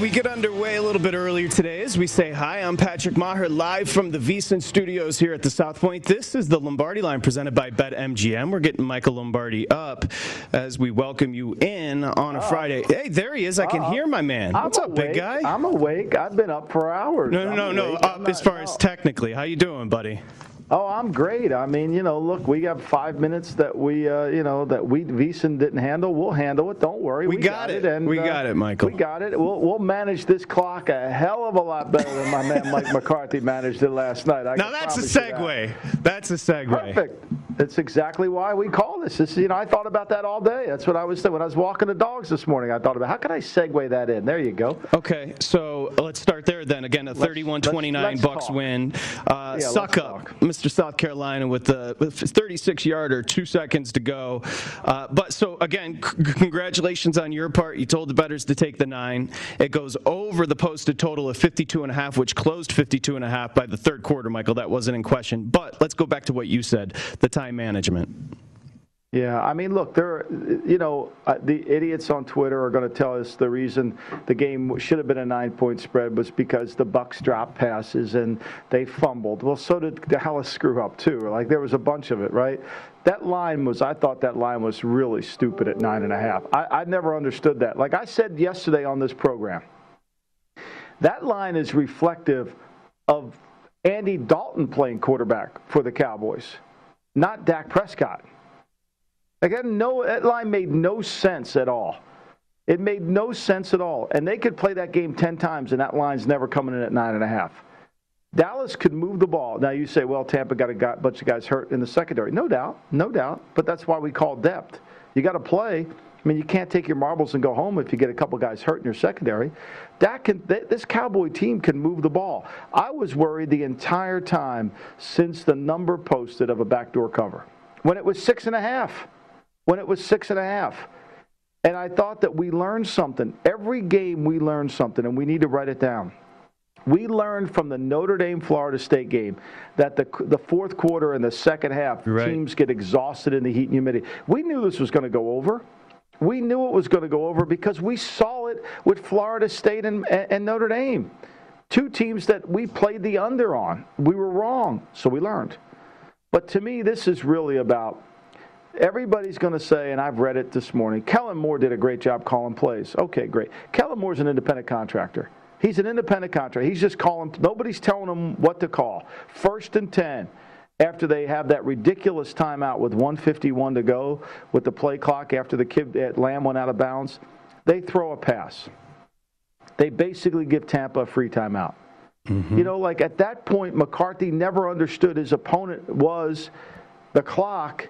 We get underway a little bit earlier today as we say hi. I'm Patrick Maher, live from the VSiN studios here at the South Point. This is the Lombardi line presented by BetMGM. We're getting Michael Lombardi up as we welcome you in on a Friday. Hey, there he is. I can Uh, hear my man. I'm What's up, big guy? I'm awake. I've been up for hours. no, no, no, no. awake. I'm Up not- as far as technically. How you doing, buddy? Oh, I'm great. I mean, you know, look, we got five minutes that we, uh, you know, that we VSiN didn't handle. We'll handle it. Don't worry. We got it. And We uh, got it, Michael. We got it. We'll we'll manage this clock a hell of a lot better than my man Mike McCarthy managed it last night. I Now that's a you that. segue. That's a segue. Perfect. That's exactly why we call this. this. You know, I thought about that all day. That's what I was when I was walking the dogs this morning. I thought about how can I segue that in. There you go. Okay, so let's start there then. Again, a 31-29 let's Bucks talk. win. Uh, Yeah, South Carolina, with the 36-yarder, two seconds to go. Uh, but so again, c- congratulations on your part. You told the bettors to take the nine. It goes over the posted total of 52 and a half, which closed 52 and a half by the third quarter. Michael, that wasn't in question. But let's go back to what you said: the time management. Yeah, I mean, look, there, you know, uh, the idiots on Twitter are going to tell us the reason the game should have been a nine-point spread was because the Bucks dropped passes and they fumbled. Well, so did Dallas screw up too. Like there was a bunch of it, right? That line was, I thought that line was really stupid at nine and a half. I, I never understood that. Like I said yesterday on this program, that line is reflective of Andy Dalton playing quarterback for the Cowboys, not Dak Prescott. That, no, that line made no sense at all. It made no sense at all. And they could play that game 10 times, and that line's never coming in at nine and a half. Dallas could move the ball. Now you say, well, Tampa got a got- bunch of guys hurt in the secondary. No doubt, no doubt. But that's why we call depth. You got to play. I mean, you can't take your marbles and go home if you get a couple guys hurt in your secondary. Dak can, th- this Cowboy team can move the ball. I was worried the entire time since the number posted of a backdoor cover. When it was six and a half. When it was six and a half. And I thought that we learned something. Every game we learned something, and we need to write it down. We learned from the Notre Dame Florida State game that the the fourth quarter and the second half Right. teams get exhausted in the heat and humidity. We knew this was going to go over. We knew it was going to go over because we saw it with Florida State and, and Notre Dame. Two teams that we played the under on. We were wrong, so we learned. But to me, this is really about everybody's going to say, and I've read it this morning, Kellen Moore did a great job calling plays. Okay, great. Kellen Moore's an independent contractor. He's an independent contractor. He's just calling, nobody's telling him what to call. First and 10 after they have that ridiculous timeout with 151 to go with the play clock after the kid at Lamb went out of bounds, they throw a pass. They basically give Tampa a free timeout. Mm-hmm. You know, like at that point, McCarthy never understood his opponent was the clock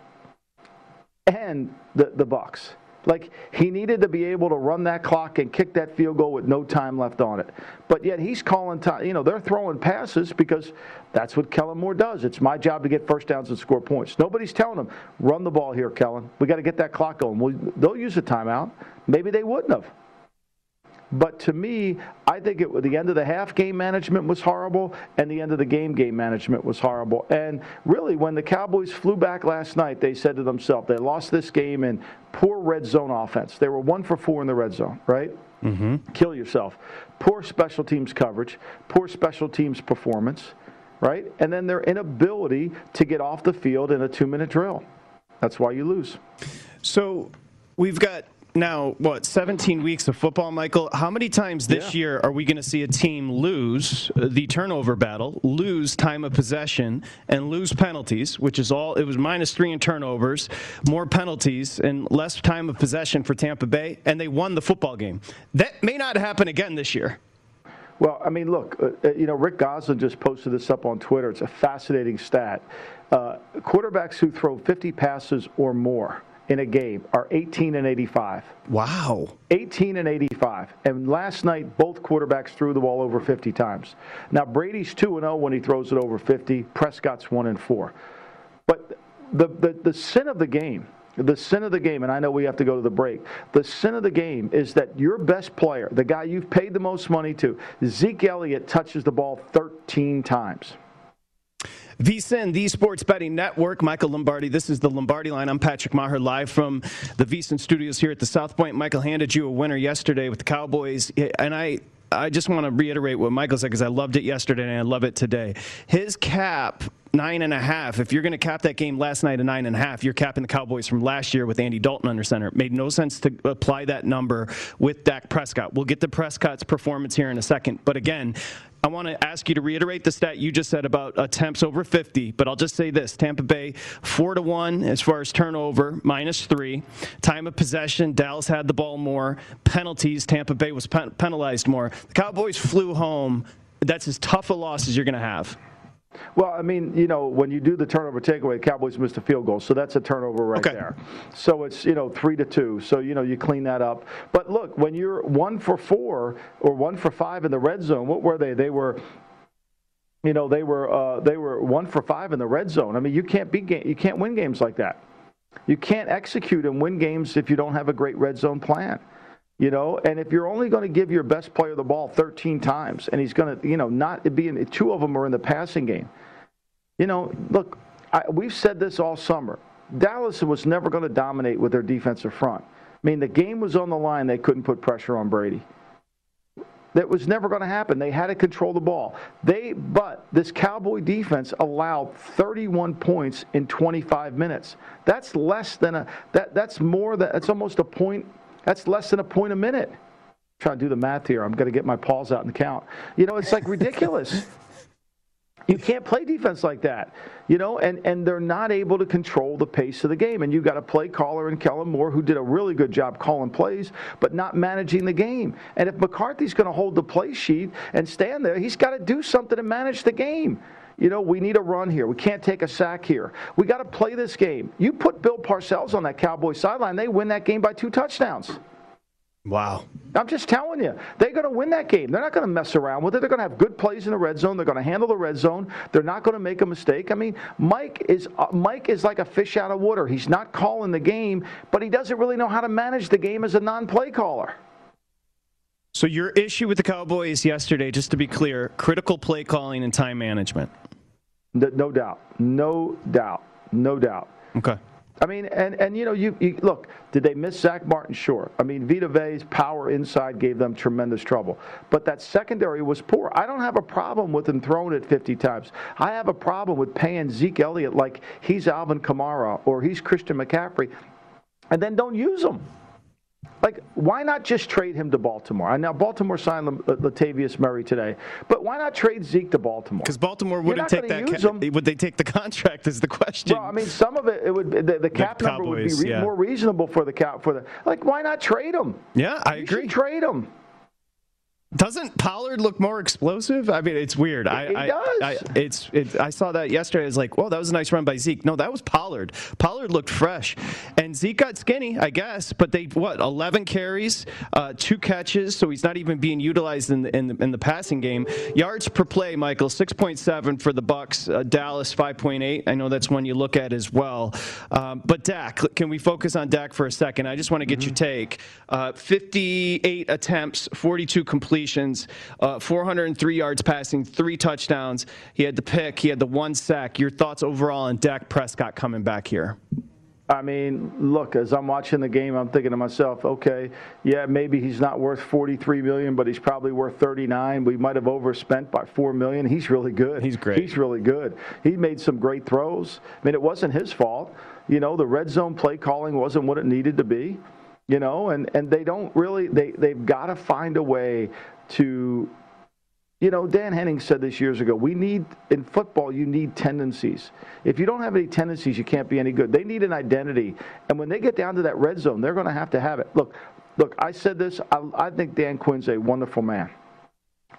and the, the Bucks. Like he needed to be able to run that clock and kick that field goal with no time left on it. But yet he's calling time. You know, they're throwing passes because that's what Kellen Moore does. It's my job to get first downs and score points. Nobody's telling him run the ball here, Kellen. We got to get that clock going. Well, they'll use a timeout. Maybe they wouldn't have. But to me, I think it, the end of the half game management was horrible, and the end of the game game management was horrible. And really, when the Cowboys flew back last night, they said to themselves, they lost this game in poor red zone offense. They were one for four in the red zone, right? Mm-hmm. Kill yourself. Poor special teams coverage, poor special teams performance, right? And then their inability to get off the field in a two minute drill. That's why you lose. So we've got now what 17 weeks of football michael? How many times this yeah. year are we going to see a team lose the turnover battle lose time of possession and lose penalties which is all it was minus three in turnovers more penalties and less time of possession for tampa bay and they won the football game? That may not happen again this year. Well i mean look uh, uh you know rick gosselin just posted this up on twitter. It's a fascinating stat. Uh, quarterbacks who throw 50 passes or more in a game are 18 and 85. Wow. 18 and 85. And last night, both quarterbacks threw the ball over 50 times. Now, Brady's 2 and 0 when he throws it over 50. Prescott's 1 and 4. But the, the, the sin of the game, the sin of the game, and I know we have to go to the break. The sin of the game is that your best player, the guy you've paid the most money to, Zeke Elliott, touches the ball 13 times. VSIN, the Sports Betting Network. Michael Lombardi. This is the Lombardi line. I'm Patrick Maher, live from the VSIN studios here at the South Point. Michael handed you a winner yesterday with the Cowboys, and I. I just want to reiterate what Michael said because I loved it yesterday and I love it today. His cap nine and a half. If you're going to cap that game last night at nine and a half, you're capping the Cowboys from last year with Andy Dalton under center. It made no sense to apply that number with Dak Prescott. We'll get to Prescott's performance here in a second. But again, I want to ask you to reiterate the stat you just said about attempts over 50, but I'll just say this Tampa Bay, 4 to 1 as far as turnover, minus 3. Time of possession, Dallas had the ball more. Penalties, Tampa Bay was pen- penalized more. The Cowboys flew home. That's as tough a loss as you're going to have. Well, I mean, you know, when you do the turnover takeaway, Cowboys missed a field goal, so that's a turnover right okay. there. So it's you know three to two. So you know you clean that up. But look, when you're one for four or one for five in the red zone, what were they? They were you know they were uh, they were one for five in the red zone. I mean, you can't be you can't win games like that. You can't execute and win games if you don't have a great red zone plan. You know, and if you're only going to give your best player the ball 13 times, and he's going to, you know, not be in two of them are in the passing game. You know, look, I, we've said this all summer. Dallas was never going to dominate with their defensive front. I mean, the game was on the line; they couldn't put pressure on Brady. That was never going to happen. They had to control the ball. They, but this Cowboy defense allowed 31 points in 25 minutes. That's less than a that. That's more than. That's almost a point that's less than a point a minute. I'm trying to do the math here. I'm going to get my paws out and count. You know, it's like ridiculous. You can't play defense like that, you know, and, and they're not able to control the pace of the game. And you've got a play caller in Kellen Moore who did a really good job calling plays, but not managing the game. And if McCarthy's going to hold the play sheet and stand there, he's got to do something to manage the game you know, we need a run here. We can't take a sack here. We got to play this game. You put Bill Parcells on that Cowboy sideline, they win that game by two touchdowns. Wow. I'm just telling you, they're going to win that game. They're not going to mess around with it. They're going to have good plays in the red zone. They're going to handle the red zone. They're not going to make a mistake. I mean, Mike is uh, Mike is like a fish out of water. He's not calling the game, but he doesn't really know how to manage the game as a non-play caller. So your issue with the Cowboys yesterday, just to be clear, critical play calling and time management. No doubt. No doubt. No doubt. Okay. I mean, and, and you know, you, you, look. Did they miss Zach Martin? Sure. I mean, Vita Vea's power inside gave them tremendous trouble, but that secondary was poor. I don't have a problem with him throwing it 50 times. I have a problem with paying Zeke Elliott like he's Alvin Kamara or he's Christian McCaffrey, and then don't use him. Like, why not just trade him to Baltimore? Now, Baltimore signed uh, Latavius Murray today, but why not trade Zeke to Baltimore? Because Baltimore wouldn't take that. Ca- would they take the contract? Is the question. Well, I mean, some of it, it would the, the cap the number would be re- yeah. more reasonable for the cap for the like. Why not trade him? Yeah, I you agree. trade him. Doesn't Pollard look more explosive? I mean, it's weird. I, it does. I, it's, it, I saw that yesterday. I was like, "Whoa, that was a nice run by Zeke." No, that was Pollard. Pollard looked fresh, and Zeke got skinny, I guess. But they what? Eleven carries, uh, two catches, so he's not even being utilized in the, in the, in the passing game. Yards per play, Michael, six point seven for the Bucks. Uh, Dallas five point eight. I know that's one you look at as well. Um, but Dak, can we focus on Dak for a second? I just want to get mm-hmm. your take. Uh, Fifty-eight attempts, forty-two completions completions, uh, 403 yards passing, three touchdowns. He had the pick, he had the one sack. Your thoughts overall on Dak Prescott coming back here? I mean, look, as I'm watching the game, I'm thinking to myself, okay, yeah, maybe he's not worth 43 million, but he's probably worth 39. We might have overspent by 4 million. He's really good. He's great. He's really good. He made some great throws. I mean, it wasn't his fault. You know, the red zone play calling wasn't what it needed to be you know, and, and they don't really, they, they've got to find a way to, you know, Dan Henning said this years ago, we need, in football, you need tendencies. If you don't have any tendencies, you can't be any good. They need an identity. And when they get down to that red zone, they're going to have to have it. Look, look, I said this, I, I think Dan Quinn's a wonderful man.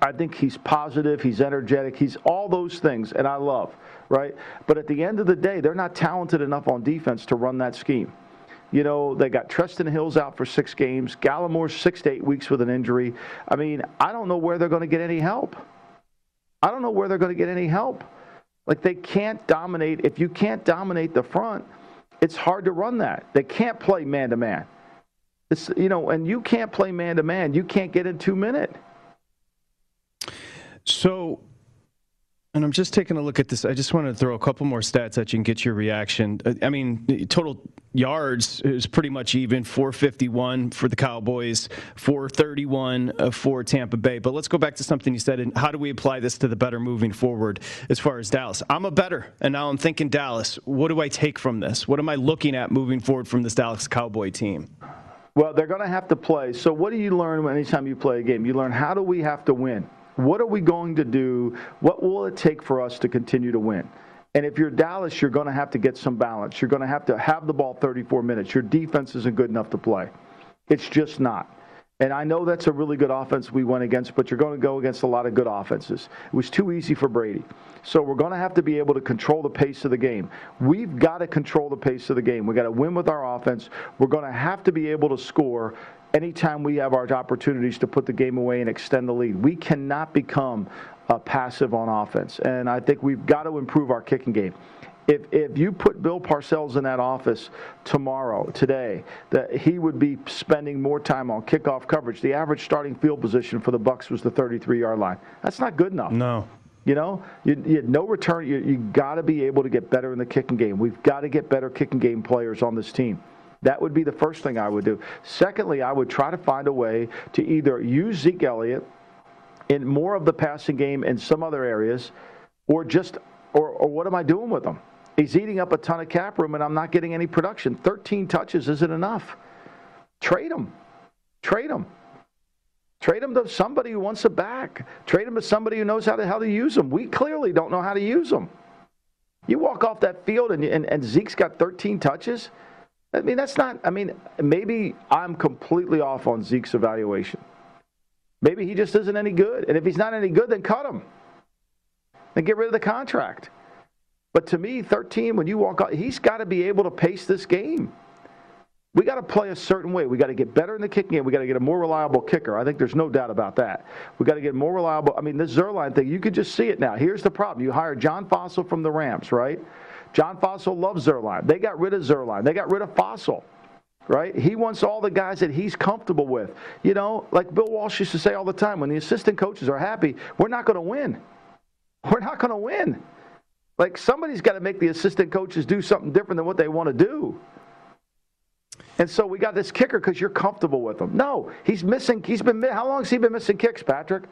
I think he's positive, he's energetic, he's all those things, and I love, right? But at the end of the day, they're not talented enough on defense to run that scheme. You know, they got Trysten Hill's out for six games, Gallimore's six to eight weeks with an injury. I mean, I don't know where they're going to get any help. I don't know where they're going to get any help. Like, they can't dominate. If you can't dominate the front, it's hard to run that. They can't play man to man. It's, You know, and you can't play man to man. You can't get in two minute. So and I'm just taking a look at this. I just want to throw a couple more stats at you and get your reaction. I mean, total yards is pretty much even 451 for the Cowboys, 431 uh, for Tampa Bay. But let's go back to something you said. And how do we apply this to the bettor moving forward as far as Dallas? I'm a bettor, and now I'm thinking Dallas. What do I take from this? What am I looking at moving forward from this Dallas Cowboy team? Well, they're going to have to play. So, what do you learn anytime you play a game? You learn how do we have to win? What are we going to do? What will it take for us to continue to win? And if you're Dallas, you're going to have to get some balance. You're going to have to have the ball 34 minutes. Your defense isn't good enough to play. It's just not. And I know that's a really good offense we went against, but you're going to go against a lot of good offenses. It was too easy for Brady. So we're going to have to be able to control the pace of the game. We've got to control the pace of the game. We've got to win with our offense. We're going to have to be able to score anytime we have our opportunities to put the game away and extend the lead. We cannot become uh, passive on offense. And I think we've got to improve our kicking game. If, if you put Bill Parcells in that office tomorrow, today, that he would be spending more time on kickoff coverage. The average starting field position for the Bucks was the 33-yard line. That's not good enough. No. You know, you, you had no return. You, you got to be able to get better in the kicking game. We've got to get better kicking game players on this team. That would be the first thing I would do. Secondly, I would try to find a way to either use Zeke Elliott in more of the passing game in some other areas, or just, or, or what am I doing with him? He's eating up a ton of cap room, and I'm not getting any production. 13 touches isn't enough. Trade him. Trade him. Trade him to somebody who wants a back. Trade him to somebody who knows how to how to use them. We clearly don't know how to use them. You walk off that field and, and, and Zeke's got 13 touches. I mean, that's not, I mean, maybe I'm completely off on Zeke's evaluation. Maybe he just isn't any good. And if he's not any good, then cut him and get rid of the contract. But to me, 13, when you walk out, he's got to be able to pace this game. We got to play a certain way. We got to get better in the kicking game. We got to get a more reliable kicker. I think there's no doubt about that. We got to get more reliable. I mean, this Zuerlein thing, you could just see it now. Here's the problem: you hire John Fassel from the Rams, right? John Fassel loves Zuerlein. They got rid of Zuerlein. They got rid of Fassel, right? He wants all the guys that he's comfortable with. You know, like Bill Walsh used to say all the time when the assistant coaches are happy, we're not going to win. We're not going to win. Like somebody's got to make the assistant coaches do something different than what they want to do. And so we got this kicker because you're comfortable with him. No, he's missing. He's been. How long has he been missing kicks, Patrick?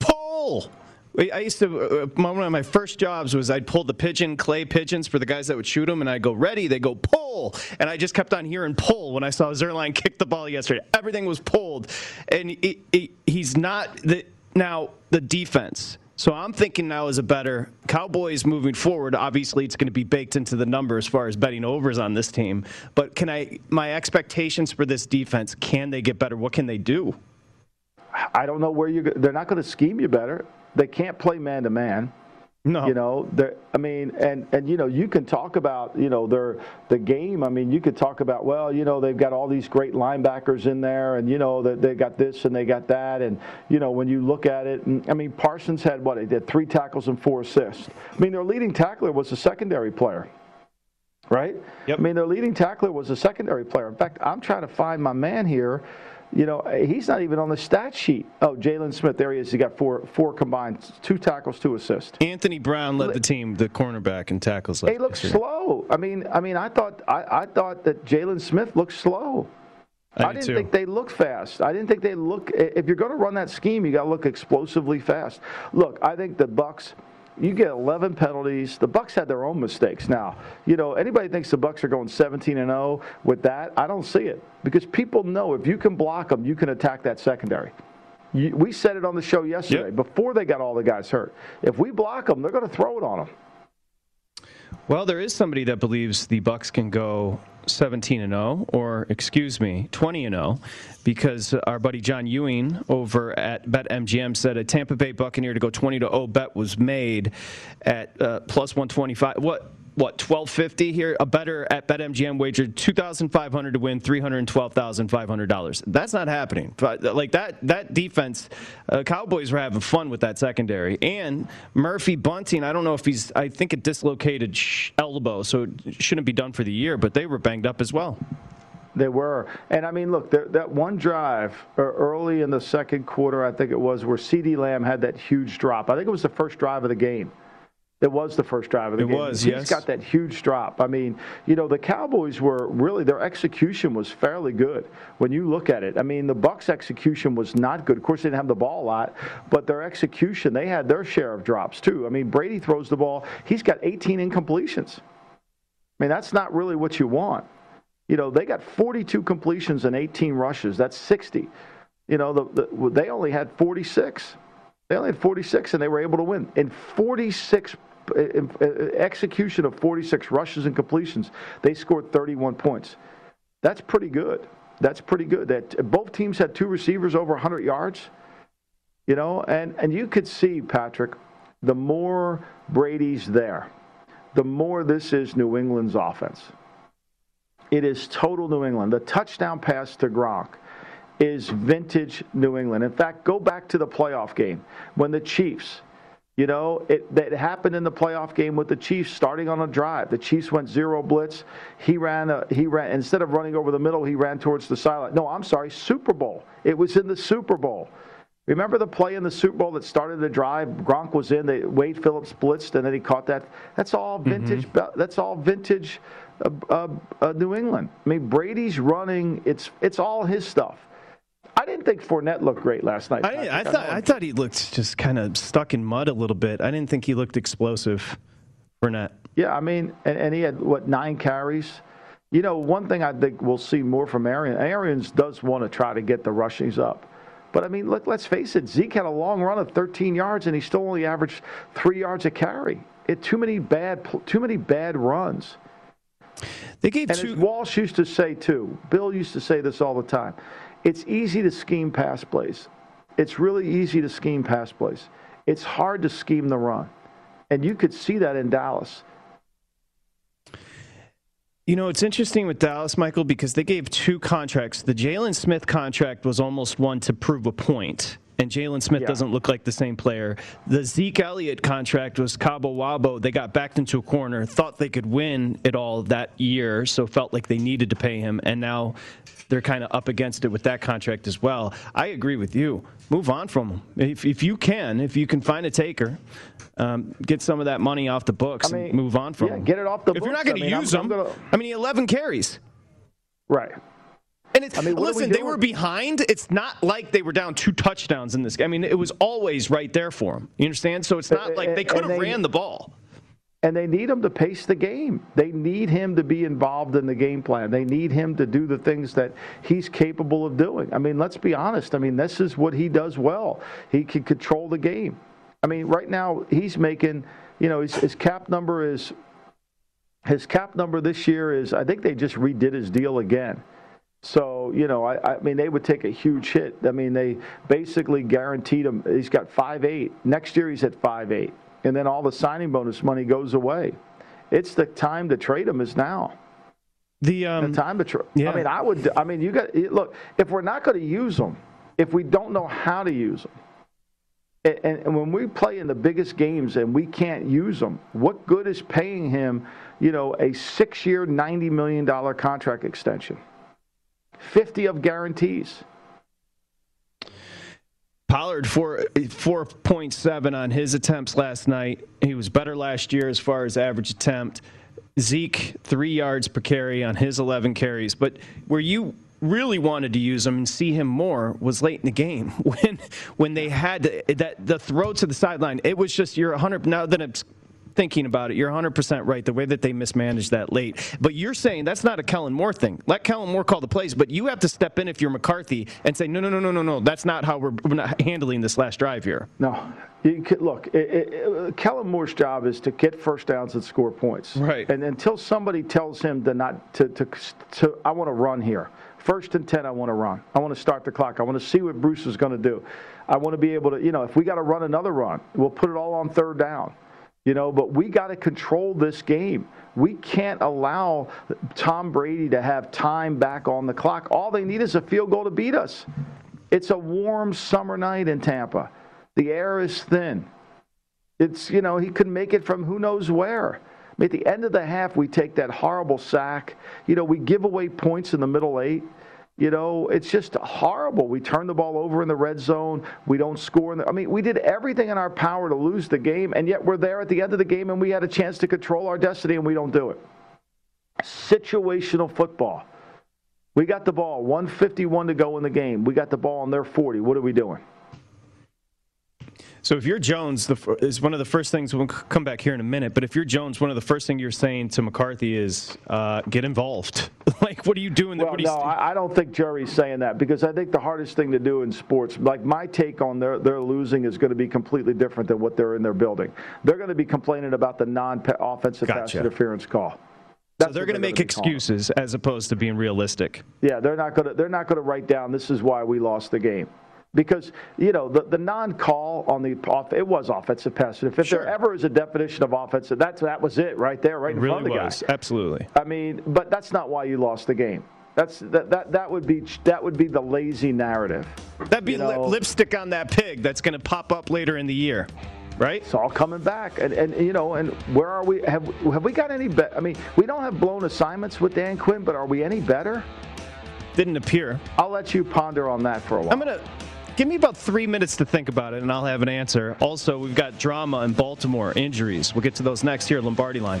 Pull. I used to, uh, one of my first jobs was I'd pull the pigeon, clay pigeons for the guys that would shoot them, and I'd go, ready, they go, pull. And I just kept on hearing pull when I saw Zuerlein kick the ball yesterday. Everything was pulled. And he, he, he's not, the, now, the defense. So I'm thinking now is a better Cowboys moving forward. Obviously, it's going to be baked into the number as far as betting overs on this team. But can I, my expectations for this defense, can they get better? What can they do? I don't know where you. They're not going to scheme you better. They can't play man to man. No. You know, I mean, and and you know, you can talk about you know their the game. I mean, you could talk about well, you know, they've got all these great linebackers in there, and you know that they got this and they got that, and you know, when you look at it, and, I mean, Parsons had what? He did three tackles and four assists. I mean, their leading tackler was a secondary player. Right? Yep. I mean, their leading tackler was a secondary player. In fact, I'm trying to find my man here you know, eh, he's not even on the stat sheet. Oh, Jaylon Smith, there he is. He got four four combined, two tackles, two assists. Anthony Brown led the team, the cornerback in tackles. He looks slow. I mean, I mean, I thought I, I thought that Jaylon Smith looked slow. I, I didn't too. think they looked fast. I didn't think they look. If you're going to run that scheme, you got to look explosively fast. Look, I think the Bucks you get 11 penalties. The Bucks had their own mistakes. Now, you know, anybody thinks the Bucks are going 17 and 0 with that? I don't see it because people know if you can block them, you can attack that secondary. You, we said it on the show yesterday yep. before they got all the guys hurt. If we block them, they're going to throw it on them. Well, there is somebody that believes the Bucks can go 17 and 0, or excuse me, 20 and 0, because our buddy John Ewing over at BetMGM said a Tampa Bay Buccaneer to go 20 to 0 bet was made at uh, plus 125. What? What 1250 here a bettor at betmgm wagered 2500 to win $312500 that's not happening like that that defense uh, cowboys were having fun with that secondary and murphy bunting i don't know if he's i think a dislocated elbow so it shouldn't be done for the year but they were banged up as well they were. And I mean, look, that one drive uh, early in the second quarter, I think it was, where CeeDee Lamb had that huge drop. I think it was the first drive of the game. It was the first drive of the it game. It was, He's yes. got that huge drop. I mean, you know, the Cowboys were really their execution was fairly good when you look at it. I mean, the Bucks' execution was not good. Of course, they didn't have the ball a lot, but their execution, they had their share of drops too. I mean, Brady throws the ball. He's got 18 incompletions. I mean, that's not really what you want. You know, they got 42 completions and 18 rushes. That's 60. You know, the, the, they only had 46. They only had 46, and they were able to win. In 46 execution of 46 rushes and completions, they scored 31 points. That's pretty good. That's pretty good. That both teams had two receivers over 100 yards. You know, and and you could see Patrick, the more Brady's there, the more this is New England's offense. It is total New England. The touchdown pass to Gronk is vintage New England. In fact, go back to the playoff game when the Chiefs you know, it that happened in the playoff game with the Chiefs starting on a drive. The Chiefs went zero blitz. He ran a, he ran instead of running over the middle, he ran towards the sideline. No, I'm sorry, Super Bowl. It was in the Super Bowl. Remember the play in the Super Bowl that started the drive? Gronk was in. They, Wade Phillips blitzed, and then he caught that. That's all mm-hmm. vintage. Mm-hmm. That's all vintage. Uh, uh, uh, New England. I mean, Brady's running. It's it's all his stuff. I didn't think Fournette looked great last night. I, I thought I thought he looked just kind of stuck in mud a little bit. I didn't think he looked explosive. Fournette. Yeah, I mean, and, and he had what nine carries. You know, one thing I think we'll see more from Arians. Arians does want to try to get the rushings up. But I mean, look, let's face it. Zeke had a long run of 13 yards, and he still only averaged three yards a carry. It too many bad, too many bad runs. They gave and two. As Walsh used to say too. Bill used to say this all the time. It's easy to scheme pass plays. It's really easy to scheme pass plays. It's hard to scheme the run. And you could see that in Dallas. You know, it's interesting with Dallas, Michael, because they gave two contracts. The Jaylon Smith contract was almost one to prove a point and Jaylon Smith yeah. doesn't look like the same player. The Zeke Elliott contract was Cabo Wabo. They got backed into a corner, thought they could win it all that year, so felt like they needed to pay him, and now they're kind of up against it with that contract as well. I agree with you. Move on from him if, if you can. If you can find a taker, um, get some of that money off the books I mean, and move on from yeah, him. Get it off the. If books. you're not going to use I'm, him, I'm gonna... I mean, 11 carries. Right. And it's, I mean, listen, they were behind. It's not like they were down two touchdowns in this. I mean, it was always right there for them. You understand? So it's not like they could have ran the ball. And they need him to pace the game. They need him to be involved in the game plan. They need him to do the things that he's capable of doing. I mean, let's be honest. I mean, this is what he does well. He can control the game. I mean, right now he's making, you know, his, his cap number is his cap number this year is I think they just redid his deal again. So, you know, I, I, mean, they would take a huge hit. I mean, they basically guaranteed him. He's got five eight. Next year, he's at five eight, and then all the signing bonus money goes away. It's the time to trade him is now. The, um, the time to trade. Yeah. I mean, I would. I mean, you got look. If we're not going to use them, if we don't know how to use them, and, and, when we play in the biggest games and we can't use them, what good is paying him, you know, a six-year, ninety million dollar contract extension? 50 of guarantees. Pollard for 4.7 on his attempts last night. He was better last year as far as average attempt. Zeke three yards per carry on his 11 carries. But where you really wanted to use him and see him more was late in the game when when they had that the throw to the sideline. It was just you're 100 now that it's thinking about it, you're 100% right. The way that they mismanaged that late. But you're saying that's not a Kellen Moore thing. Let Kellen Moore call the plays, but you have to step in if you're McCarthy and say, no, no, no, no, no, no. That's not how we're, we're not handling this last drive here. No. Could, look, it, it, Kellen Moore's job is to get first downs and score points. Right. And until somebody tells him to not to, to, to I want to run here. First and 10, I want to run. I want to start the clock. I want to see what Bruce is going to do. I want to be able to, you know, if we got to run another run, we'll put it all on third down you know, but we got to control this game. We can't allow Tom Brady to have time back on the clock. All they need is a field goal to beat us. It's a warm summer night in Tampa. The air is thin. It's, you know, he could make it from who knows where. I mean, at the end of the half, we take that horrible sack. You know, we give away points in the middle eight. You know, it's just horrible. We turn the ball over in the red zone. We don't score. The, I mean, we did everything in our power to lose the game, and yet we're there at the end of the game and we had a chance to control our destiny, and we don't do it. Situational football. We got the ball, 151 to go in the game. We got the ball on their 40. What are we doing? So if you're Jones, the, is one of the first things we'll come back here in a minute. But if you're Jones, one of the first things you're saying to McCarthy is uh, get involved. like, what are you doing? Well, no, I don't think Jerry's saying that because I think the hardest thing to do in sports, like my take on their their losing, is going to be completely different than what they're in their building. They're going to be complaining about the non-offensive gotcha. pass interference call. That's so they're going to make excuses as opposed to being realistic. Yeah, they're not going to they're not going to write down this is why we lost the game because you know the, the non-call on the off it was offensive pass if sure. there ever is a definition of offensive that's that was it right there right in really front of the was. guy absolutely i mean but that's not why you lost the game that's that, that that would be that would be the lazy narrative that'd be lip, lipstick on that pig that's going to pop up later in the year right? It's all coming back, and, and you know, and where are we? Have have we got any better? I mean, we don't have blown assignments with Dan Quinn, but are we any better? Didn't appear. I'll let you ponder on that for a while. I'm gonna Give me about three minutes to think about it, and I'll have an answer. Also, we've got drama in Baltimore, injuries. We'll get to those next here, at Lombardi line.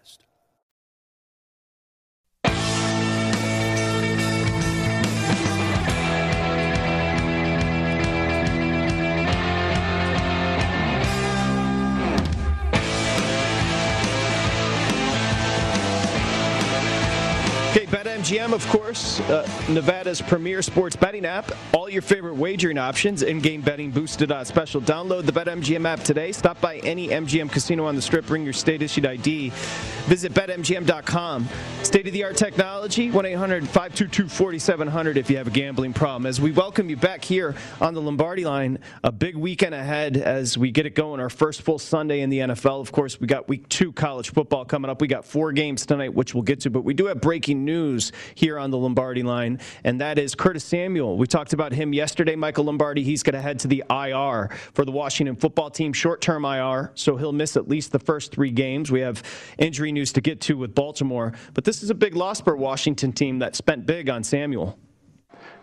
BetMGM, of course, uh, Nevada's premier sports betting app. All your favorite wagering options, in-game betting boosted on special. Download the BetMGM app today. Stop by any MGM casino on the Strip. Bring your state-issued ID. Visit BetMGM.com. State-of-the-art technology. 1-800-522-4700 if you have a gambling problem. As we welcome you back here on the Lombardi line, a big weekend ahead as we get it going. Our first full Sunday in the NFL. Of course, we got Week Two college football coming up. We got four games tonight, which we'll get to, but we do have breaking news here on the Lombardi line, and that is Curtis Samuel. We talked about him yesterday, Michael Lombardi. He's going to head to the IR for the Washington football team, short term IR, so he'll miss at least the first three games. We have injury news to get to with Baltimore, but this is a big loss for Washington team that spent big on Samuel.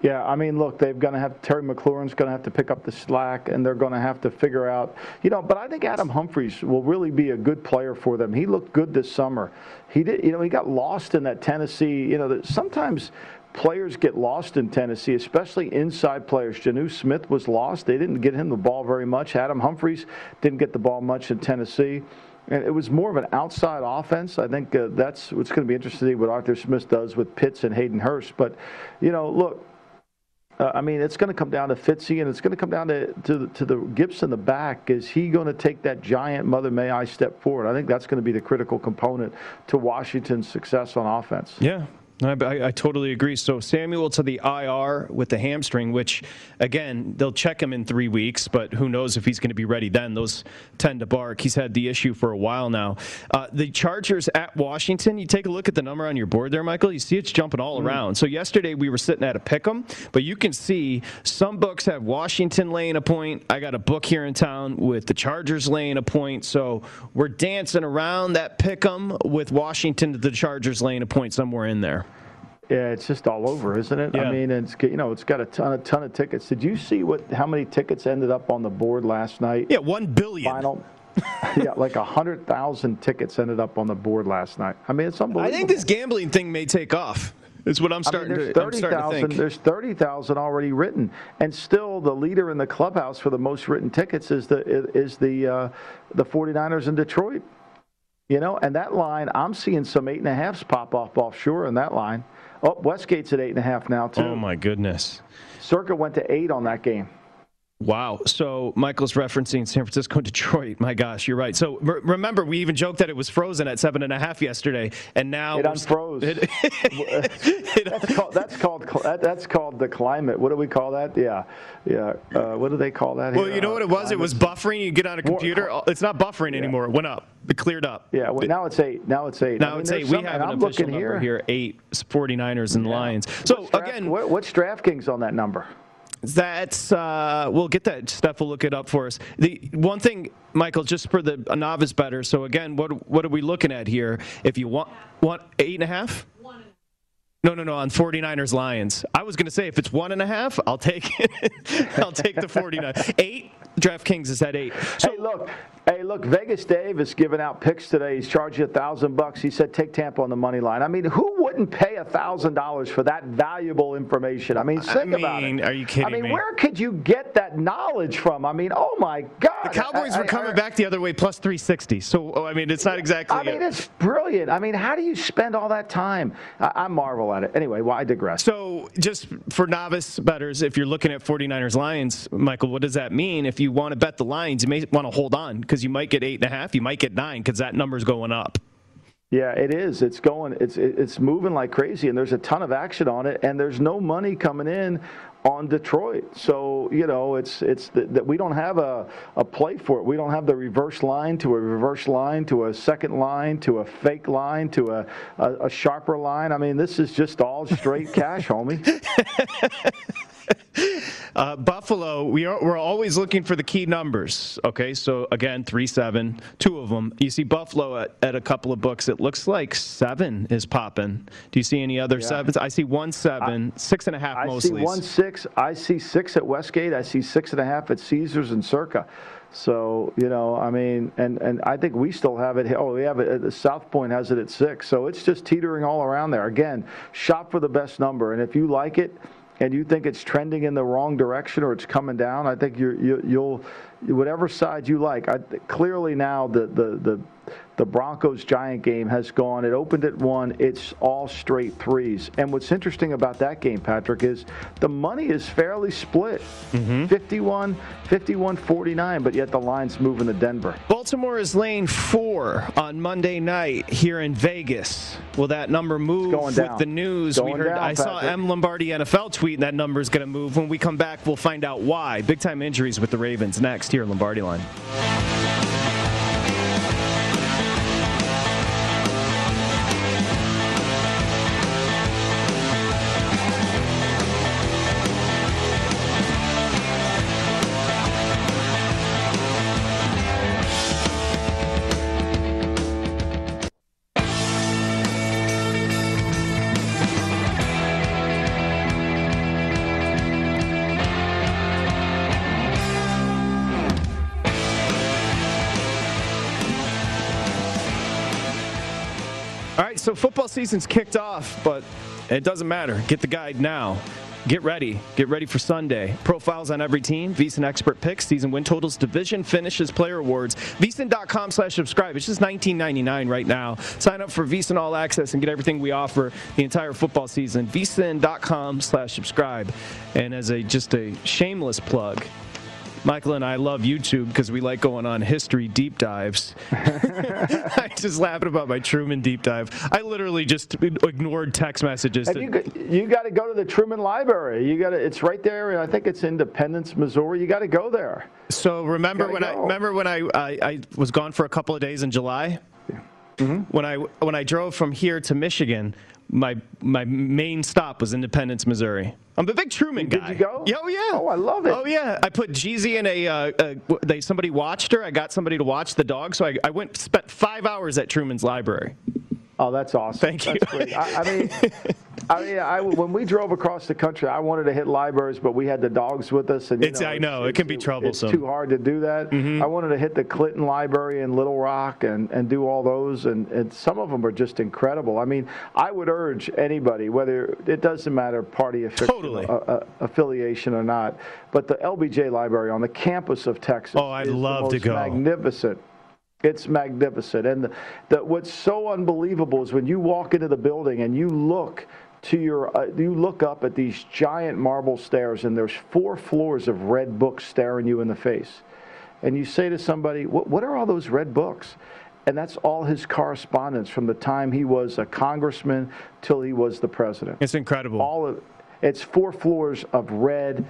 Yeah, I mean, look, they're going to have Terry McLaurin's going to have to pick up the slack, and they're going to have to figure out, you know. But I think Adam Humphries will really be a good player for them. He looked good this summer. He did, you know, he got lost in that Tennessee. You know, sometimes players get lost in Tennessee, especially inside players. Jonnu Smith was lost. They didn't get him the ball very much. Adam Humphries didn't get the ball much in Tennessee. And it was more of an outside offense. I think uh, that's what's going to be interesting what Arthur Smith does with Pitts and Hayden Hurst. But, you know, look, uh, I mean, it's going to come down to Fitzy, and it's going to come down to to, to the Gibbs in the back. Is he going to take that giant Mother May I step forward? I think that's going to be the critical component to Washington's success on offense. Yeah, I, I, totally agree. So Samuel to the IR with the hamstring, which again they'll check him in three weeks, but who knows if he's going to be ready then? Those tend to bark. He's had the issue for a while now. Uh, the Chargers at Washington. You take a look at the number on your board there, Michael. You see it's jumping all mm. around. So yesterday we were sitting at a pick 'em, but you can see some books have Washington laying a point. I got a book here in town with the Chargers laying a point. So we're dancing around that pick 'em with Washington to the Chargers laying a point somewhere in there. Yeah, it's just all over, isn't it? Yeah. I mean, it's you know, it's got a ton, a ton of tickets. Did you see what how many tickets ended up on the board last night? Yeah, one billion. Final. yeah, like a hundred thousand tickets ended up on the board last night. I mean, it's unbelievable. I think this gambling thing may take off. Is what I'm starting I mean, there's to. I'm 30, starting to think. there's 30,000 already written, and still the leader in the clubhouse for the most written tickets is the is the uh, the 49ers in Detroit. You know, and that line, I'm seeing some eight and a halfs pop off offshore in that line. Oh, Westgate's at eight and a half now oh too. Oh my goodness. Circa went to eight on that game. Wow. So Michael's referencing San Francisco and Detroit. My gosh, you're right. So re- remember, we even joked that it was frozen at seven and a half yesterday, and now It unfroze. It- That's called that's called that's called the climate. What do we call that? Yeah, yeah. Uh, what do they call that? well, here? you know what it was? It was buffering. You get on a computer. oh, It's not buffering anymore. It went up. It cleared up. Yeah, well, now it's eight. Now it's eight. I Now mean, it's eight. We have an I'm official looking number here: eight 49ers and Lions. So What's draft- again, what, what's DraftKings on that number? That's uh, we'll get that. Steph will look it up for us. The one thing, Michael, just for the novice bettor. So again, what what are we looking at here? If you want want eight and a half. No, no, no. On 49ers Lions. I was going to say if it's one and a half, I'll take it. I'll take the 49. Eight. DraftKings is at eight. hey, look, hey, look. Vegas Dave is giving out picks today. He's charging a thousand bucks. He said take Tampa on the money line. I mean, who wouldn't pay a thousand dollars for that valuable information? I mean, think about mean, it. are you kidding I mean, me? where could you get that knowledge from? I mean, oh my God. The Cowboys I- were coming I- back the other way, plus 360. So oh, I mean, it's not exactly. I mean, it's brilliant. I mean, how do you spend all that time? I, I marvel at it. Anyway, well, I digress. So, just for novice bettors, if you're looking at 49ers Lions, Michael, what does that mean? If you want to bet the lines, you may want to hold on because you might get eight and a half, you might get nine because that number's going up. Yeah, it is. It's going. It's it's moving like crazy, and there's a ton of action on it, and there's no money coming in on Detroit. So you know, it's it's that we don't have a, a play for it. We don't have the reverse line to a reverse line to a second line to a fake line to a a, a sharper line. I mean, this is just all straight cash, homie. Uh, Buffalo, we are, we're always looking for the key numbers. Okay, so again, three seven, two of them. You see Buffalo at, at a couple of books. It looks like seven is popping. Do you see any other sevens? I see one seven, six and a half I mostly. I see one six. I see six at Westgate. I see six and a half at Caesars and Circa. So you know, I mean, and and I think we still have it. Oh, we have it. South Point has it at six. So it's just teetering all around there. Again, shop for the best number, and if you like it. And you think it's trending in the wrong direction or it's coming down? I think you, you'll, whatever side you like. I, clearly now the, the, the, the Broncos Giant game has gone. It opened at one. It's all straight threes. And what's interesting about that game, Patrick, is the money is fairly split mm-hmm. 51, 51, 49, but yet the line's moving to Denver. Baltimore is lane four on Monday night here in Vegas. Will that number move going with the news? we heard. down, I saw Patrick. M Lombardi NFL tweet and that number is going to move. When we come back, we'll find out why. Big time injuries with the Ravens next here, in Lombardi line. So football season's kicked off, but it doesn't matter. Get the guide now. Get ready. Get ready for Sunday. Profiles on every team, VSiN expert picks, season win totals, division finishes, player awards. VSiN.com slash subscribe. It's just $19.99 right now. Sign up for VSiN All Access and get everything we offer the entire football season. VSiN.com slash subscribe. And as a just a shameless plug, Michael and I love YouTube because we like going on history deep dives. I just laughing about my Truman deep dive. I literally just ignored text messages. To- you, got- you got to go to the Truman Library. You got to. It's right there, and I think it's Independence, Missouri. You got to go there. so remember when I remember when I, I I was gone for a couple of days in July. Mm-hmm. When I when I drove from here to Michigan, my my main stop was Independence, Missouri. I'm a big Truman Did guy. you go? Yeah, oh yeah. Oh, I love it. Oh yeah. I put Jeezy in a. Uh, uh, they somebody watched her. I got somebody to watch the dog, so I, I went spent five hours at Truman's library. Oh, that's awesome. Thank you. Great. I, I mean, I mean, I, when we drove across the country, I wanted to hit libraries, but we had the dogs with us, and it's, know, I know it can be troublesome. It's too hard to do that. Mm-hmm. I wanted to hit the Clinton Library in Little Rock and, and do all those, and, and some of them are just incredible. I mean, I would urge anybody, whether it doesn't matter party affiliation, totally. uh, uh, affiliation or not, but the LBJ Library on the campus of Texas. Oh, I'd love to go. Magnificent it's magnificent. And the, the, what's so unbelievable is when you walk into the building and you look to your, uh, you look up at these giant marble stairs and there's four floors of red books staring you in the face. And you say to somebody, what, what are all those red books? And that's all his correspondence from the time he was a congressman till he was the president. It's incredible. All of, it's four floors of red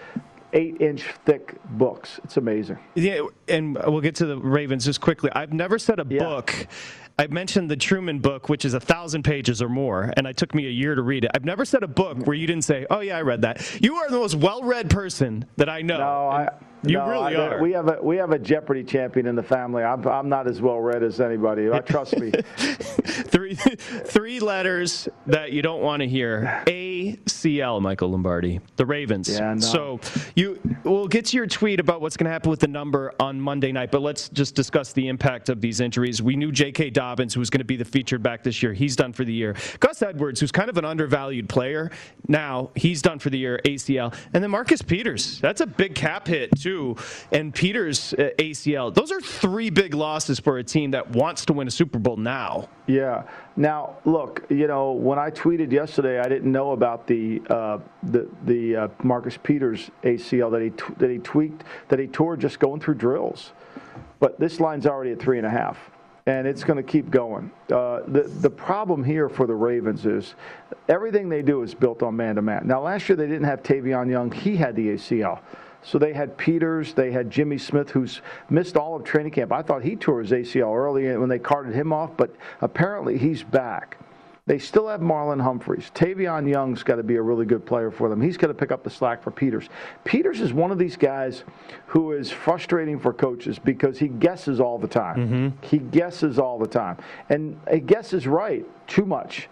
eight inch thick books. It's amazing. Yeah, and we'll get to the Ravens just quickly. I've never said a yeah. book. I mentioned the Truman book, which is a thousand pages or more, and it took me a year to read it. I've never said a book where you didn't say, "Oh yeah, I read that." You are the most well-read person that I know. No, I, you no, really I, are. We have a we have a Jeopardy champion in the family. I'm, I'm not as well read as anybody. Uh, trust me. three three letters that you don't want to hear. ACL, Michael Lombardi, the Ravens. Yeah, no. So you we'll get to your tweet about what's going to happen with the number on Monday night, but let's just discuss the impact of these injuries. We knew J.K. Dobbins, who was going to be the featured back this year, he's done for the year. Gus Edwards, who's kind of an undervalued player, now he's done for the year. ACL, and then Marcus Peters. That's a big cap hit. Too and Peters uh, ACL. Those are three big losses for a team that wants to win a Super Bowl now. Yeah. Now, look, you know, when I tweeted yesterday, I didn't know about the uh, the the uh, Marcus Peters ACL that he t- that he tweaked that he tore just going through drills. But this line's already at three and a half and it's going to keep going. Uh, the the problem here for the Ravens is everything they do is built on man to man. Now, last year they didn't have Tavon Young; he had the ACL. So they had Peters, they had Jimmy Smith, who's missed all of training camp. I thought he tore his ACL early when they carted him off, but apparently he's back. They still have Marlon Humphreys. Tavon Young's got to be a really good player for them. He's got to pick up the slack for Peters. Peters is one of these guys who is frustrating for coaches because he guesses all the time. Mm-hmm. He guesses all the time. And he guesses right too much.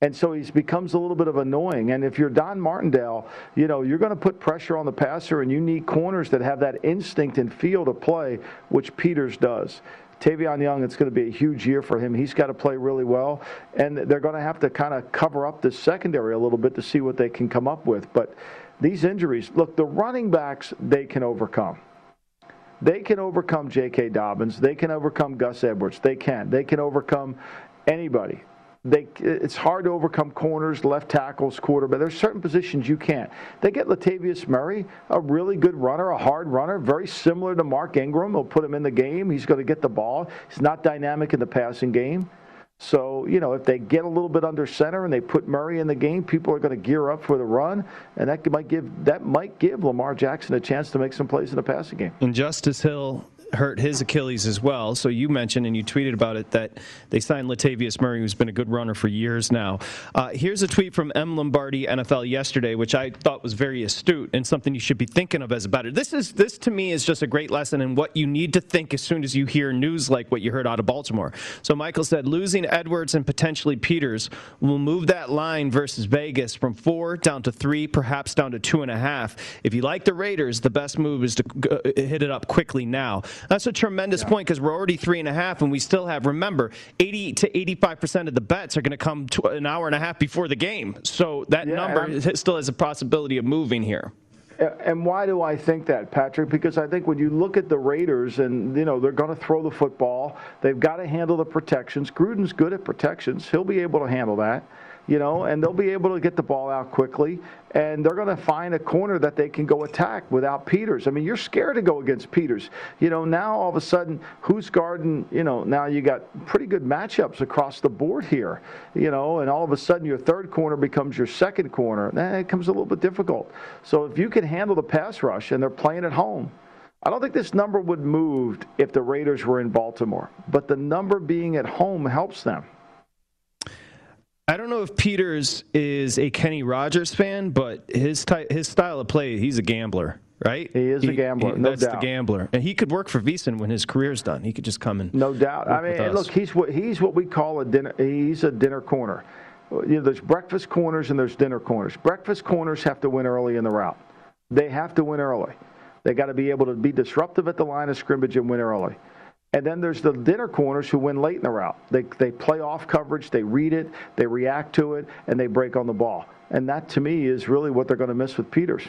And so he becomes a little bit of annoying. And if you're Don Martindale, you know, you're going to put pressure on the passer, and you need corners that have that instinct and feel to play, which Peters does. Tavon Young, it's going to be a huge year for him. He's got to play really well, and they're going to have to kind of cover up the secondary a little bit to see what they can come up with. But these injuries, look, the running backs, they can overcome. They can overcome J.K. Dobbins. They can overcome Gus Edwards. They can. They can overcome anybody. They, it's hard to overcome corners, left tackles, quarterback. There's certain positions you can't. They get Latavius Murray, a really good runner, a hard runner, very similar to Mark Ingram. They'll put him in the game. He's going to get the ball. He's not dynamic in the passing game. So, you know, if they get a little bit under center and they put Murray in the game, people are going to gear up for the run, and that might give that might give Lamar Jackson a chance to make some plays in the passing game. And Justice Hill hurt his Achilles as well. So you mentioned and you tweeted about it that they signed Latavius Murray, who's been a good runner for years now. Uh, here's a tweet from M. Lombardi NFL yesterday, which I thought was very astute and something you should be thinking of as a bettor. This is this to me is just a great lesson in what you need to think as soon as you hear news like what you heard out of Baltimore. So Michael said losing Edwards and potentially Peters will move that line versus Vegas from four down to three, perhaps down to two and a half. If you like the Raiders, the best move is to uh, hit it up quickly now. That's a tremendous yeah. point because we're already three and a half, and we still have. Remember, 80 to 85 percent of the bets are going to come an hour and a half before the game, so that yeah, number still has a possibility of moving here. And why do I think that, Patrick? Because I think when you look at the Raiders and, you know, they're going to throw the football, they've got to handle the protections. Gruden's good at protections. He'll be able to handle that you know, and they'll be able to get the ball out quickly, and they're going to find a corner that they can go attack without Peters. I mean, you're scared to go against Peters. You know, now all of a sudden, who's guarding? You know, now you got pretty good matchups across the board here. You know, and all of a sudden your third corner becomes your second corner. That it becomes a little bit difficult. So if you can handle the pass rush, and they're playing at home. I don't think this number would move if the Raiders were in Baltimore, but the number being at home helps them. I don't know if Peters is a Kenny Rogers fan, but his ty- his style of play, he's a gambler, right? He is he, a gambler. He, no that's doubt. the gambler, and he could work for VSiN when his career's done. He could just come in. No doubt. I mean, look, he's what he's what we call a dinner. He's a dinner corner. you know, there's breakfast corners and there's dinner corners. Breakfast corners have to win early in the route. They have to win early. They got to be able to be disruptive at the line of scrimmage and win early. And then there's the dinner corners who win late in the route. They, they play off coverage, they read it, they react to it, and they break on the ball. And that, to me, is really what they're going to miss with Peters.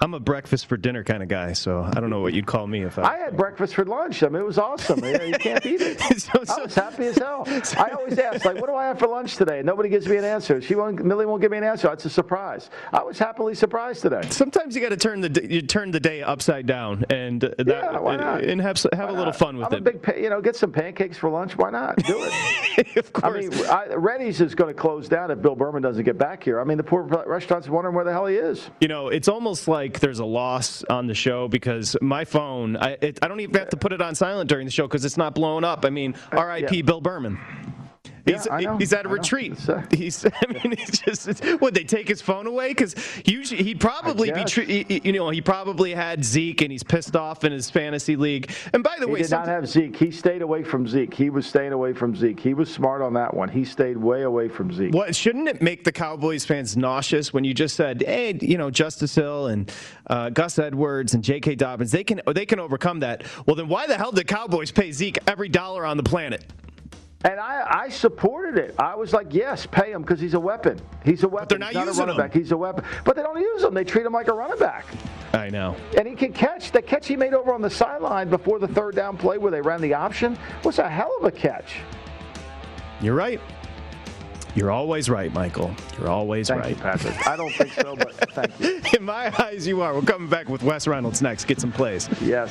I'm a breakfast for dinner kind of guy, so I don't know what you'd call me if I. I had breakfast for lunch. I mean, it was awesome. You can't beat it. so, so, I was happy as hell. I always ask, like, what do I have for lunch today? Nobody gives me an answer. She won't. Millie won't give me an answer. It's a surprise. I was happily surprised today. Sometimes you got to turn the you turn the day upside down and that, yeah, why not? and have have why a little fun with I'm it. A big, you know, get some pancakes for lunch. Why not do it? of course. I mean, I, Reddy's is going to close down if Bill Berman doesn't get back here. I mean, the poor restaurant's wondering where the hell he is. You know, it's almost like there's a loss on the show because my phone, I, it, I don't even have to put it on silent during the show because it's not blowing up. I mean, uh, R.I.P. Yeah. Bill Berman. He's, yeah, he's at a retreat. He's, I mean, he's just, would they take his phone away? Because usually he'd probably be, you know, he probably had Zeke and he's pissed off in his fantasy league. And by the he way, he did not have Zeke. He stayed away from Zeke. He was staying away from Zeke. He was smart on that one. He stayed way away from Zeke. What shouldn't it make the Cowboys fans nauseous when you just said, hey, you know, Justice Hill and uh, Gus Edwards and J.K. Dobbins, they can they can overcome that. Well, then why the hell did Cowboys pay Zeke every dollar on the planet? And I, I, supported it. I was like, yes, pay him because he's a weapon. He's a weapon. But they're not he's not using a running him. back. He's a weapon. But they don't use him. They treat him like a running back. I know. And he can catch. The catch he made over on the sideline before the third down play where they ran the option was a hell of a catch. You're right. You're always right, Michael. You're always thank right. You, Patrick. I don't think so, but thank you. In my eyes, you are. We're coming back with Wes Reynolds next. Get some plays. Yes.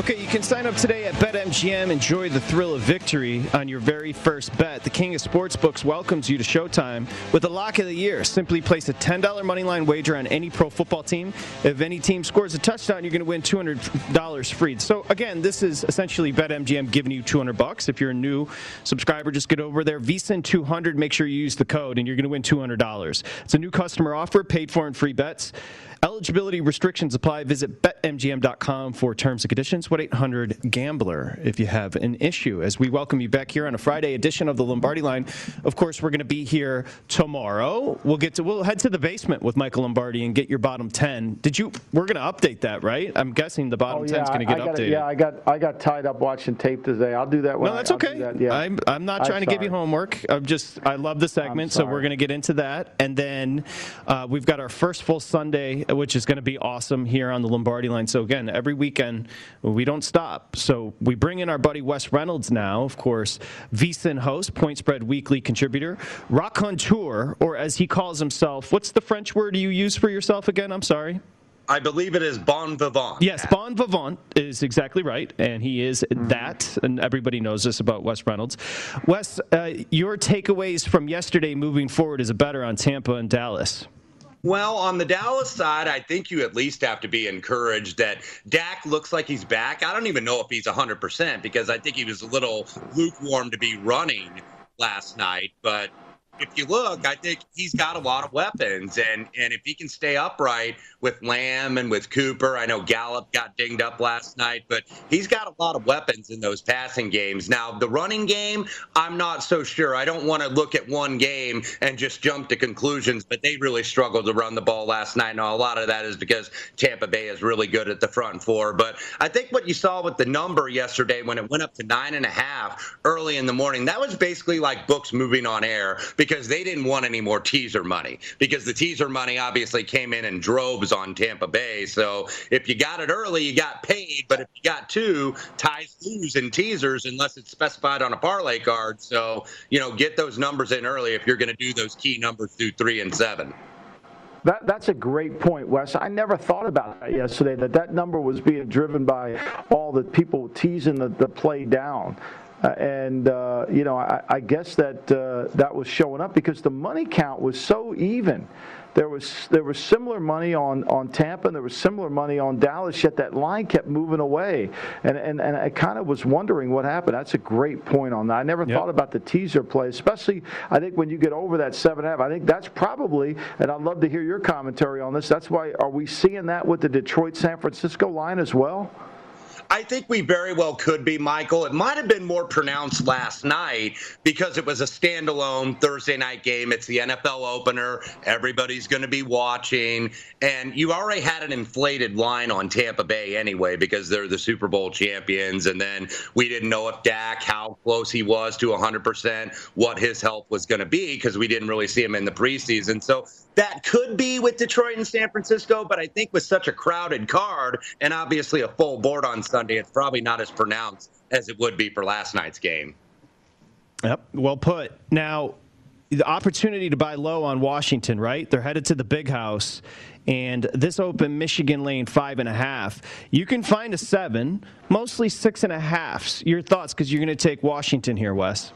Okay, you can sign up today at BetMGM. Enjoy the thrill of victory on your very first bet. The King of Sportsbooks welcomes you to Showtime with the lock of the year. Simply place a $10 moneyline wager on any pro football team. If any team scores a touchdown, you're going to win $200 free. So again, this is essentially BetMGM giving you 200 bucks. If you're a new subscriber, just get over there. VSIN200. Make sure you use the code, and you're going to win $200. It's a new customer offer, paid for in free bets. Eligibility restrictions apply. Visit betmgm.com for terms and conditions. 1 800 Gambler if you have an issue. As we welcome you back here on a Friday edition of the Lombardi line. Of course, we're going to be here tomorrow. We'll get to we'll head to the basement with Michael Lombardi and get your bottom 10. Did you we're going to update that, right? I'm guessing the bottom Oh, 10 yeah, is going to get I got, updated. Yeah, I got I got tied up watching tape today. I'll do that. When No, that's I'll okay. that, yeah. I'm, I'm not I'm trying to give you homework. I'm just, I love the segment, so we're going to get into that. And then uh, we've got our first full Sunday, which is going to be awesome here on the Lombardi line. So, again, every weekend, we don't stop. So, we bring in our buddy Wes Reynolds now, of course, VSiN host, Point Spread Weekly contributor, raconteur, or as he calls himself, what's the French word you use for yourself again? I'm sorry. I believe it is bon vivant. Yes, Bon Vivant is exactly right, and he is Mm-hmm. that, and everybody knows this about Wes Reynolds. Wes, uh, your takeaways from yesterday moving forward as a bettor on Tampa and Dallas. Well, on the Dallas side, I think you at least have to be encouraged that Dak looks like he's back. I don't even know if he's 100% because I think he was a little lukewarm to be running last night. But if you look, I think he's got a lot of weapons. And, and if he can stay upright with Lamb and with Cooper, I know Gallup got dinged up last night, but he's got a lot of weapons in those passing games. Now, the running game, I'm not so sure. I don't want to look at one game and just jump to conclusions, but they really struggled to run the ball last night. Now, a lot of that is because Tampa Bay is really good at the front four. But I think what you saw with the number yesterday when it went up to nine and a half early in the morning, that was basically like books moving on air because they didn't want any more teaser money because the teaser money obviously came in in droves on Tampa Bay. So if you got it early, you got paid. But if you got two, ties lose in teasers unless it's specified on a parlay card. So, you know, get those numbers in early if you're going to do those key numbers through three and seven. That, that's a great point, Wes. I never thought about that yesterday, that that number was being driven by all the people teasing the, the play down. Uh, and, uh, you know, I, I guess that uh, that was showing up because the money count was so even. There was there was similar money on, on Tampa and there was similar money on Dallas, yet that line kept moving away. And and, and I kind of was wondering what happened. That's a great point on that. I never thought about the teaser play, especially I think when you get over that seven and a half. I think that's probably, and I'd love to hear your commentary on this. That's why are we seeing that with the Detroit San Francisco line as well? I think we very well could be, Michael. It might have been more pronounced last night because it was a standalone Thursday night game. It's the NFL opener. Everybody's going to be watching. And you already had an inflated line on Tampa Bay anyway because they're the Super Bowl champions. And then we didn't know if Dak, how close he was to 100%, what his health was going to be because we didn't really see him in the preseason. So that could be with Detroit and San Francisco, but I think with such a crowded card and obviously a full board on Sunday, it's probably not as pronounced as it would be for last night's game. Yep, well put. Now, the opportunity to buy low on Washington, right? They're headed to the big house. And this open Michigan lane five and a half. You can find a seven, mostly six and a half. Your thoughts, because you're going to take Washington here, Wes.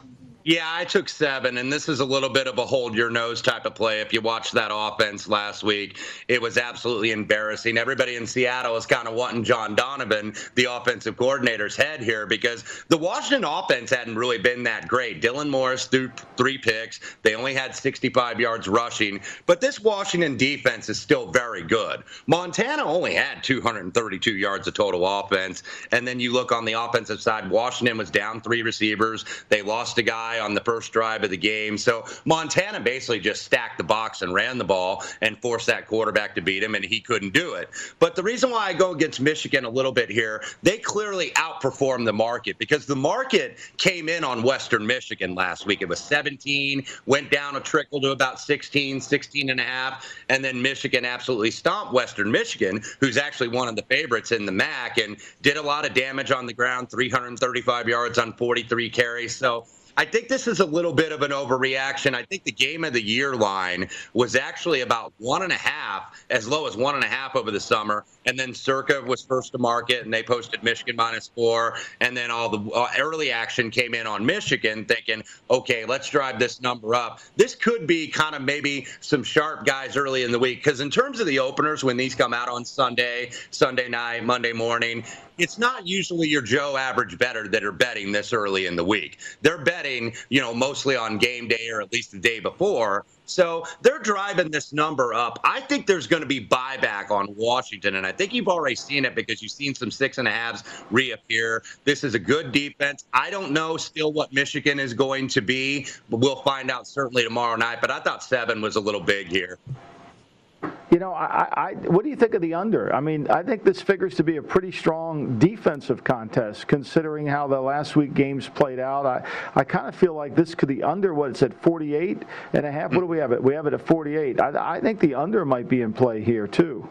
Yeah, I took seven, and this is a little bit of a hold your nose type of play. If you watched that offense last week, it was absolutely embarrassing. Everybody in Seattle is kind of wanting John Donovan, the offensive coordinator's head here, because the Washington offense hadn't really been that great. Dylan Morris threw three picks. They only had 65 yards rushing, but this Washington defense is still very good. Montana only had 232 yards of total offense, and then you look on the offensive side, Washington was down three receivers. They lost a guy on the first drive of the game. So Montana basically just stacked the box and ran the ball and forced that quarterback to beat him, and he couldn't do it. But the reason why I go against Michigan a little bit here, they clearly outperformed the market because the market came in on Western Michigan last week. It was 17, went down a trickle to about 16, 16 and a half, and then Michigan absolutely stomped Western Michigan, who's actually one of the favorites in the MAC, and did a lot of damage on the ground, 335 yards on 43 carries. So I think this is a little bit of an overreaction. I think the game of the year line was actually about one and a half, as low as one and a half over the summer. And then Circa was first to market, and they posted Michigan minus four. And then all the uh, early action came in on Michigan, thinking, okay, let's drive this number up. This could be kind of maybe some sharp guys early in the week. Because in terms of the openers, when these come out on Sunday, Sunday night, Monday morning, it's not usually your Joe average bettor that are betting this early in the week. They're betting, you know, mostly on game day or at least the day before. So they're driving this number up. I think there's going to be buyback on Washington, and I think you've already seen it because you've seen some six and a halves reappear. This is a good defense. I don't know still what Michigan is going to be, but we'll find out certainly tomorrow night. But I thought seven was a little big here. You know, I, I, what do you think of the under? I mean, I think this figures to be a pretty strong defensive contest, considering how the last week games played out. I, I kind of feel like this could be under what it's at 48 and a half. What do we have it? We have it at 48. I, I think the under might be in play here too.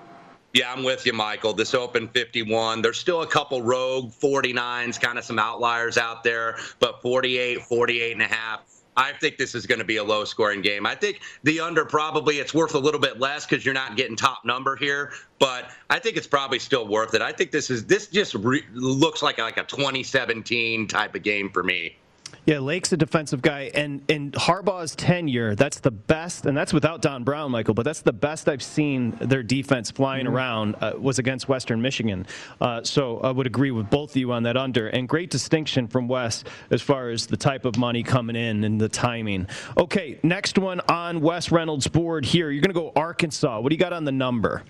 Yeah, I'm with you, Michael. This open 51. There's still a couple rogue 49s, kind of some outliers out there, but 48, 48 and a half I think this is going to be a low scoring game. I think the under probably it's worth a little bit less because you're not getting top number here, but I think it's probably still worth it. I think this is this just re- looks like like a 2017 type of game for me. Yeah, Lake's a defensive guy, and in Harbaugh's tenure, that's the best, and that's without Don Brown, Michael. But that's the best I've seen their defense flying mm-hmm. around uh, was against Western Michigan. Uh, so I would agree with both of you on that under, and great distinction from Wes as far as the type of money coming in and the timing. Okay, next one on Wes Reynolds' board here. You're going to go Arkansas. What do you got on the number?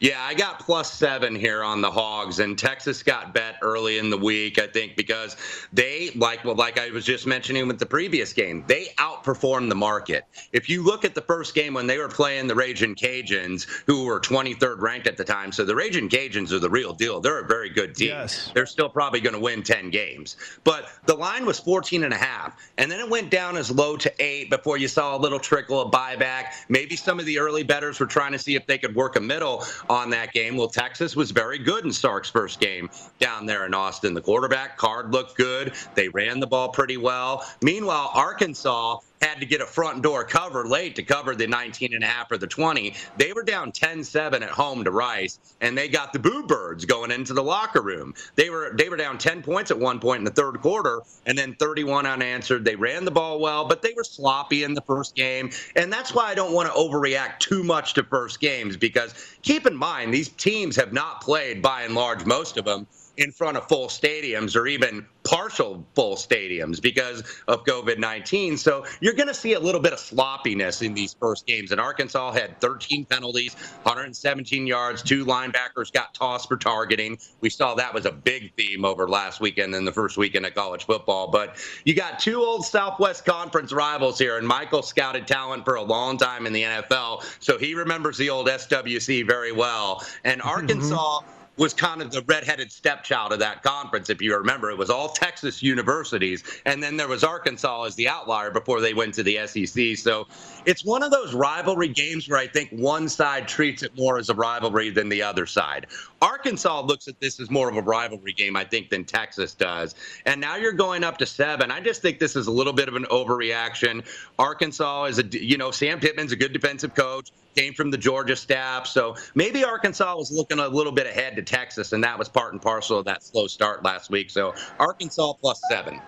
Yeah, I got plus seven here on the Hogs, and Texas got bet early in the week. I think because they like well, like I was just mentioning with the previous game, they outperformed the market. If you look at the first game when they were playing the Raging Cajuns, who were 23rd ranked at the time, so the Raging Cajuns are the real deal. They're a very good team. Yes. They're still probably going to win 10 games, but the line was 14 and a half, and then it went down as low to eight before you saw a little trickle of buyback. Maybe some of the early bettors were trying to see if they could work a middle on that game. Well, Texas was very good in Sark's first game down there in Austin. The quarterback Card looked good. They ran the ball pretty well. Meanwhile, Arkansas had to get a front door cover late to cover the 19 and a half or the 20. They were down 10-7 at home to Rice, and they got the boo birds going into the locker room. They were they were down 10 points at one point in the third quarter, and then 31 unanswered. They ran the ball well, but they were sloppy in the first game, and that's why I don't want to overreact too much to first games because keep in mind these teams have not played by and large most of them in front of full stadiums or even partial full stadiums because of COVID 19. So you're going to see a little bit of sloppiness in these first games. And Arkansas had 13 penalties, 117 yards, two linebackers got tossed for targeting. We saw that was a big theme over last weekend and the first weekend of college football. But you got two old Southwest Conference rivals here, and Michael scouted talent for a long time in the NFL. So he remembers the old SWC very well. And mm-hmm. Arkansas. Mm-hmm was kind of the redheaded stepchild of that conference. If you remember, it was all Texas universities, and then there was Arkansas as the outlier before they went to the SEC. So it's one of those rivalry games where I think one side treats it more as a rivalry than the other side. Arkansas looks at this as more of a rivalry game, I think, than Texas does. And now you're going up to seven. I just think this is a little bit of an overreaction. Arkansas is a, you know, Sam Pittman's a good defensive coach came from the Georgia staff. So maybe Arkansas was looking a little bit ahead to Texas, and that was part and parcel of that slow start last week. So Arkansas plus seven.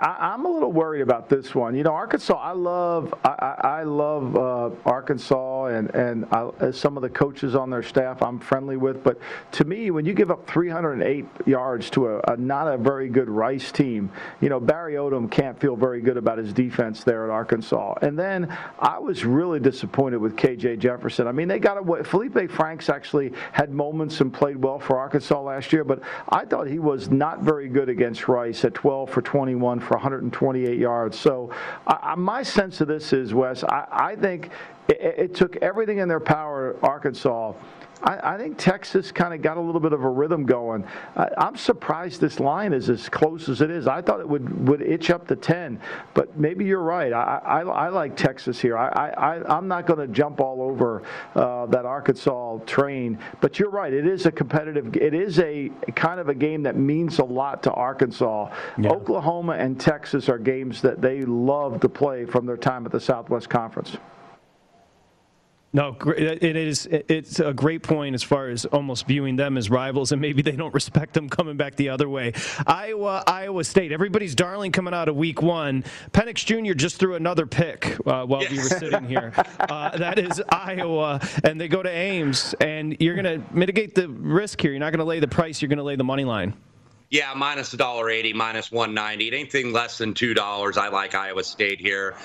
I, am a little worried about this one. You know, Arkansas. I love I, I love uh, Arkansas and and I, some of the coaches on their staff. I'm friendly with, but to me, when you give up 308 yards to a, a not a very good Rice team, you know Barry Odom can't feel very good about his defense there at Arkansas. And then I was really disappointed with KJ Jefferson. I mean, they got away. Felipe Franks actually had moments and played well for Arkansas last year, but I thought he was not very good against Rice at 12 for 21 for 128 yards. So uh, my sense of this is, Wes, I, I think it, it took everything in their power, Arkansas I, I think Texas kind of got a little bit of a rhythm going. I, I'm surprised this line is as close as it is. I thought it would, would itch up to 10, but maybe you're right. I, I, I like Texas here. I, I, I'm not going to jump all over uh, that Arkansas train, but you're right. It is a competitive, it is a kind of a game that means a lot to Arkansas. Yeah. Oklahoma and Texas are games that they love to play from their time at the Southwest Conference. No, it is. It's a great point as far as almost viewing them as rivals, and maybe they don't respect them coming back the other way. Iowa, Iowa State, everybody's darling coming out of Week One. Penix Jr. just threw another pick uh, while yes. we were sitting here. Uh, that is Iowa, and they go to Ames, and you're going to mitigate the risk here. You're not going to lay the price. You're going to lay the money line. Yeah, minus a dollar eighty, minus one ninety. Anything less than two dollars, I like Iowa State here.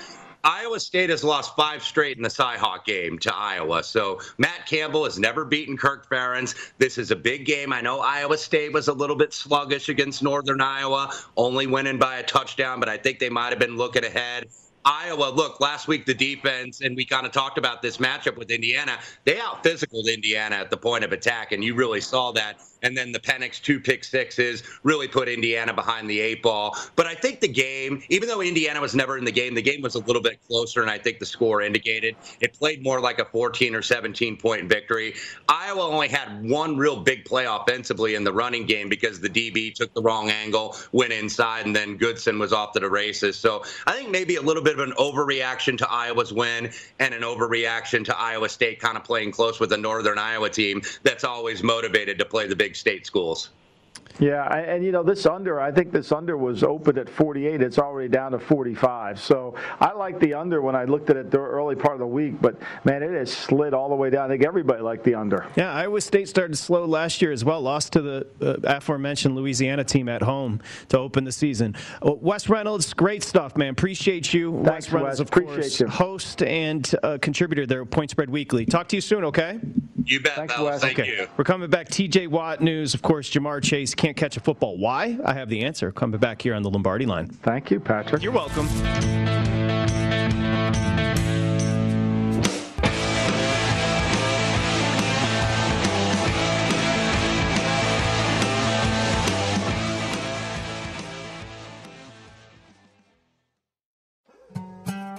Iowa State has lost five straight in the Cyhawk game to Iowa. So Matt Campbell has never beaten Kirk Ferentz. This is a big game. I know Iowa State was a little bit sluggish against Northern Iowa, only winning by a touchdown, but I think they might have been looking ahead. Iowa, look, last week the defense, and we kind of talked about this matchup with Indiana. They out physicaled Indiana at the point of attack, and you really saw that and then the Penix two pick sixes really put Indiana behind the eight ball. But I think the game, even though Indiana was never in the game, the game was a little bit closer, and I think the score indicated it played more like a 14 or 17 point victory. Iowa only had one real big play offensively in the running game because the DB took the wrong angle, went inside, and then Goodson was off to the races. So I think maybe a little bit of an overreaction to Iowa's win and an overreaction to Iowa State kind of playing close with a Northern Iowa team that's always motivated to play the big state schools. Yeah, and you know this under. I think this under was open at 48. It's already down to 45. So I like the under when I looked at it the early part of the week. But man, it has slid all the way down. I think everybody liked the under. Yeah, Iowa State started slow last year as well. Lost to the uh, aforementioned Louisiana team at home to open the season. Uh, Wes Reynolds, great stuff, man. Appreciate you. Thanks, Wes Reynolds, Wes. of Appreciate course, you. host and uh, contributor there, Point Spread Weekly. Talk to you soon, okay? You bet, Thanks, Wes. Thank okay. you. We're coming back. TJ Watt news, of course. Ja'Marr Chase can't catch a football. Why? I have the answer. Coming back here on the Lombardi line. Thank you, Patrick. You're welcome.